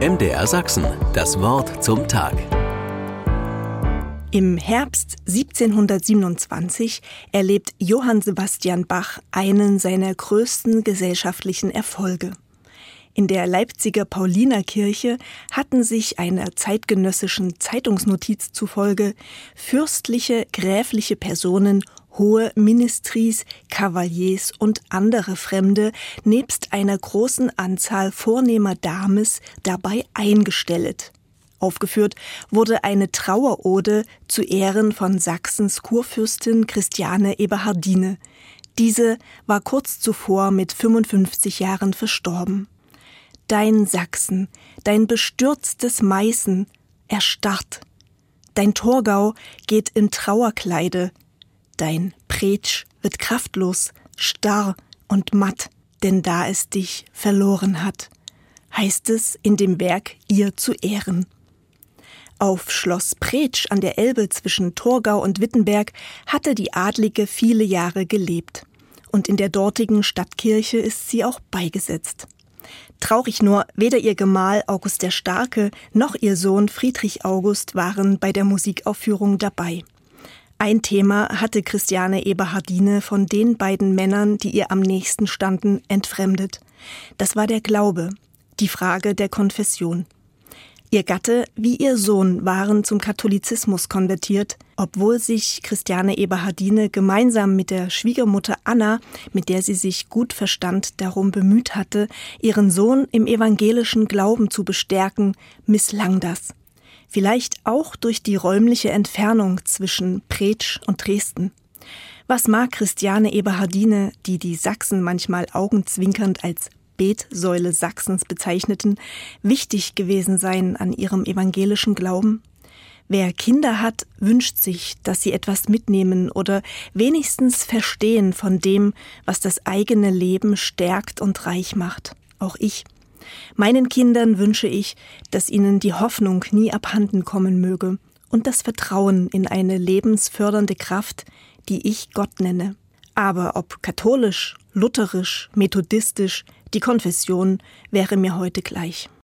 MDR Sachsen, das Wort zum Tag. Im Herbst 1727 erlebt Johann Sebastian Bach einen seiner größten gesellschaftlichen Erfolge. In der Leipziger Paulinerkirche hatten sich einer zeitgenössischen Zeitungsnotiz zufolge fürstliche, gräfliche Personen, hohe Ministries, Kavaliers und andere Fremde nebst einer großen Anzahl vornehmer Dames dabei eingestellt. Aufgeführt wurde eine Trauerode zu Ehren von Sachsens Kurfürstin Christiane Eberhardine. Diese war kurz zuvor mit 55 Jahren verstorben dein Sachsen, dein bestürztes Meißen, erstarrt. Dein Torgau geht in Trauerkleide, dein Pretsch wird kraftlos, starr und matt, denn da es dich verloren hat, heißt es in dem Werk ihr zu ehren. Auf Schloss Pretsch an der Elbe zwischen Torgau und Wittenberg hatte die Adlige viele Jahre gelebt, und in der dortigen Stadtkirche ist sie auch beigesetzt. Traurig nur, weder ihr Gemahl August der Starke noch ihr Sohn Friedrich August waren bei der Musikaufführung dabei. Ein Thema hatte Christiane Eberhardine von den beiden Männern, die ihr am nächsten standen, entfremdet. Das war der Glaube, die Frage der Konfession. Ihr Gatte wie ihr Sohn waren zum Katholizismus konvertiert, obwohl sich Christiane Eberhardine gemeinsam mit der Schwiegermutter Anna, mit der sie sich gut verstand, darum bemüht hatte, ihren Sohn im evangelischen Glauben zu bestärken, misslang das. Vielleicht auch durch die räumliche Entfernung zwischen Pretsch und Dresden. Was mag Christiane Eberhardine, die die Sachsen manchmal augenzwinkernd als Betsäule Sachsens bezeichneten, wichtig gewesen sein an ihrem evangelischen Glauben? Wer Kinder hat, wünscht sich, dass sie etwas mitnehmen oder wenigstens verstehen von dem, was das eigene Leben stärkt und reich macht. Auch ich. Meinen Kindern wünsche ich, dass ihnen die Hoffnung nie abhanden kommen möge und das Vertrauen in eine lebensfördernde Kraft, die ich Gott nenne. Aber ob katholisch, lutherisch, methodistisch, die Konfession wäre mir heute gleich.